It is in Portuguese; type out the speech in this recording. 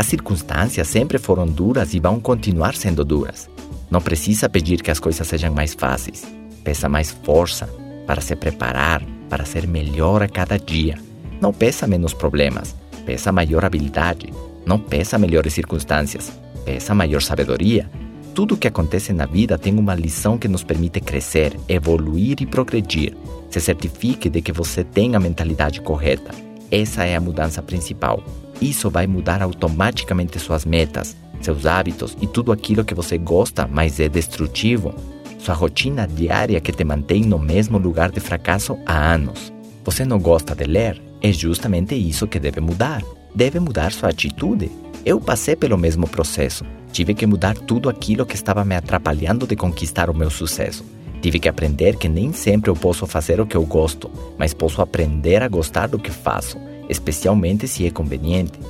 As circunstâncias sempre foram duras e vão continuar sendo duras. Não precisa pedir que as coisas sejam mais fáceis. Peça mais força para se preparar, para ser melhor a cada dia. Não peça menos problemas, peça maior habilidade. Não peça melhores circunstâncias, peça maior sabedoria. Tudo o que acontece na vida tem uma lição que nos permite crescer, evoluir e progredir. Se certifique de que você tem a mentalidade correta. Essa é a mudança principal. Isso vai mudar automaticamente suas metas, seus hábitos e tudo aquilo que você gosta, mas é destrutivo. Sua rotina diária que te mantém no mesmo lugar de fracasso há anos. Você não gosta de ler? É justamente isso que deve mudar. Deve mudar sua atitude. Eu passei pelo mesmo processo. Tive que mudar tudo aquilo que estava me atrapalhando de conquistar o meu sucesso. Tive que aprender que nem sempre eu posso fazer o que eu gosto, mas posso aprender a gostar do que faço, especialmente se é conveniente.